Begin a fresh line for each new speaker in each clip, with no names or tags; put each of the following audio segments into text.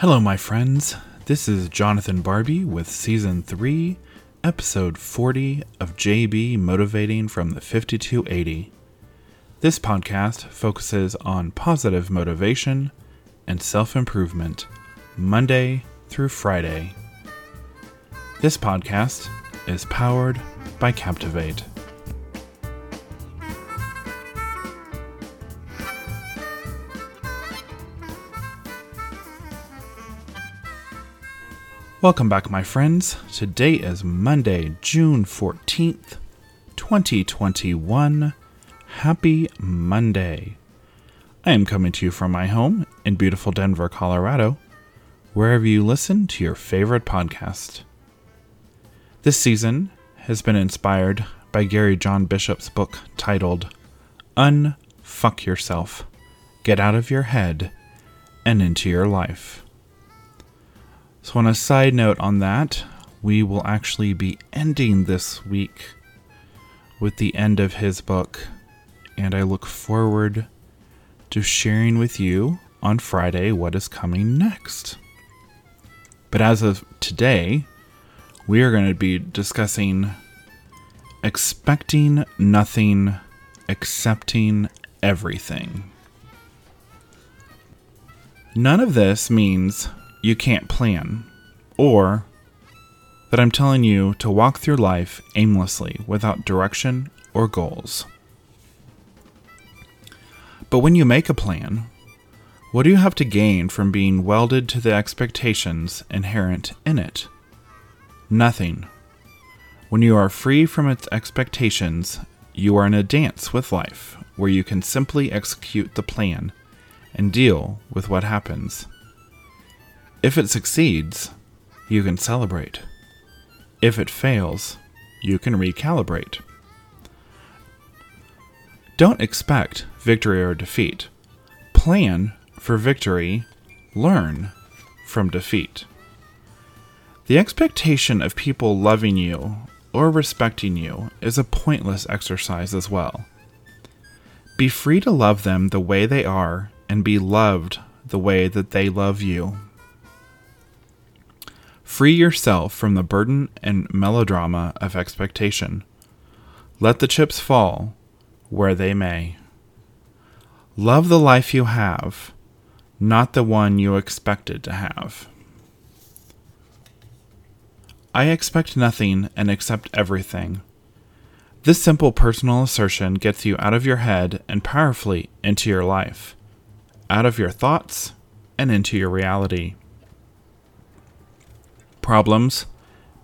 Hello, my friends. This is Jonathan Barbie with Season 3, Episode 40 of JB Motivating from the 5280. This podcast focuses on positive motivation and self improvement Monday through Friday. This podcast is powered by Captivate. Welcome back, my friends. Today is Monday, June 14th, 2021. Happy Monday. I am coming to you from my home in beautiful Denver, Colorado, wherever you listen to your favorite podcast. This season has been inspired by Gary John Bishop's book titled Unfuck Yourself Get Out of Your Head and Into Your Life. So, on a side note on that, we will actually be ending this week with the end of his book, and I look forward to sharing with you on Friday what is coming next. But as of today, we are going to be discussing expecting nothing, accepting everything. None of this means you can't plan, or that I'm telling you to walk through life aimlessly without direction or goals. But when you make a plan, what do you have to gain from being welded to the expectations inherent in it? Nothing. When you are free from its expectations, you are in a dance with life where you can simply execute the plan and deal with what happens. If it succeeds, you can celebrate. If it fails, you can recalibrate. Don't expect victory or defeat. Plan for victory, learn from defeat. The expectation of people loving you or respecting you is a pointless exercise as well. Be free to love them the way they are and be loved the way that they love you. Free yourself from the burden and melodrama of expectation. Let the chips fall where they may. Love the life you have, not the one you expected to have. I expect nothing and accept everything. This simple personal assertion gets you out of your head and powerfully into your life, out of your thoughts and into your reality. Problems,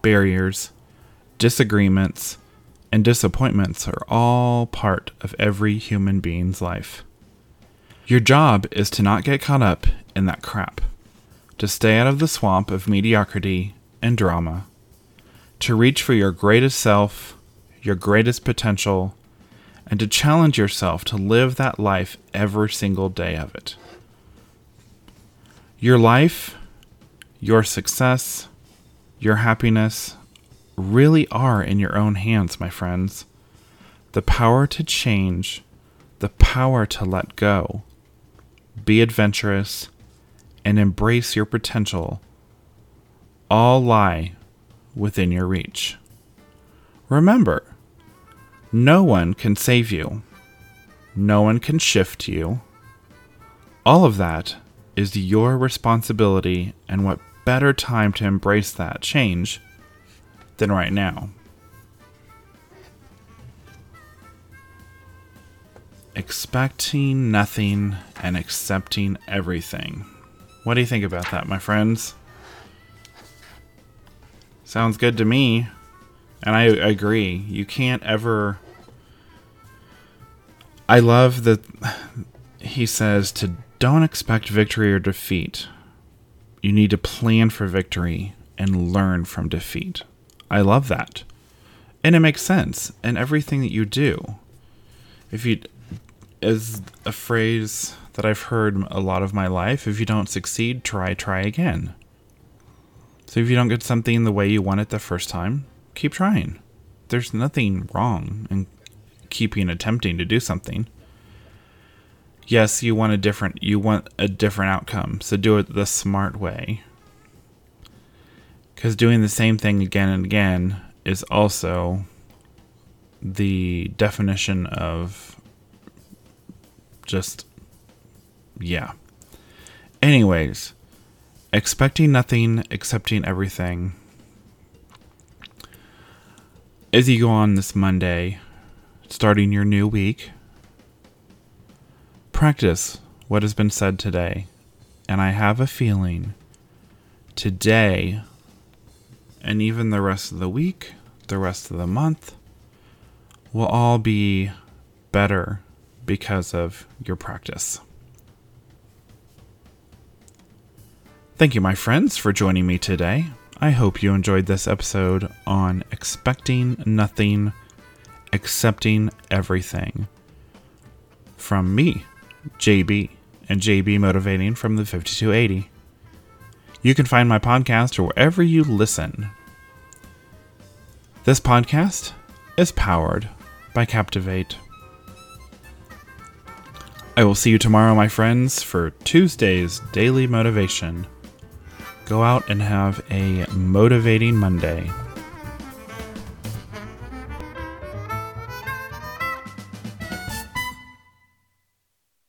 barriers, disagreements, and disappointments are all part of every human being's life. Your job is to not get caught up in that crap, to stay out of the swamp of mediocrity and drama, to reach for your greatest self, your greatest potential, and to challenge yourself to live that life every single day of it. Your life, your success, your happiness really are in your own hands, my friends. The power to change, the power to let go, be adventurous, and embrace your potential all lie within your reach. Remember, no one can save you, no one can shift you. All of that is your responsibility and what better time to embrace that change than right now. Expecting nothing and accepting everything. What do you think about that, my friends? Sounds good to me. And I agree. You can't ever. I love that he says to don't expect victory or defeat. You need to plan for victory and learn from defeat. I love that. And it makes sense in everything that you do. If you, is a phrase that I've heard a lot of my life if you don't succeed, try, try again. So if you don't get something the way you want it the first time, keep trying. There's nothing wrong in keeping attempting to do something. Yes, you want a different you want a different outcome. So do it the smart way. Cuz doing the same thing again and again is also the definition of just yeah. Anyways, expecting nothing, accepting everything. As you go on this Monday, starting your new week, practice what has been said today. And I have a feeling today and even the rest of the week, the rest of the month, will all be better because of your practice. Thank you, my friends, for joining me today. I hope you enjoyed this episode on expecting nothing, accepting everything. From me, JB, and JB Motivating from the 5280. You can find my podcast wherever you listen. This podcast is powered by Captivate. I will see you tomorrow, my friends, for Tuesday's Daily Motivation. Go out and have a motivating Monday.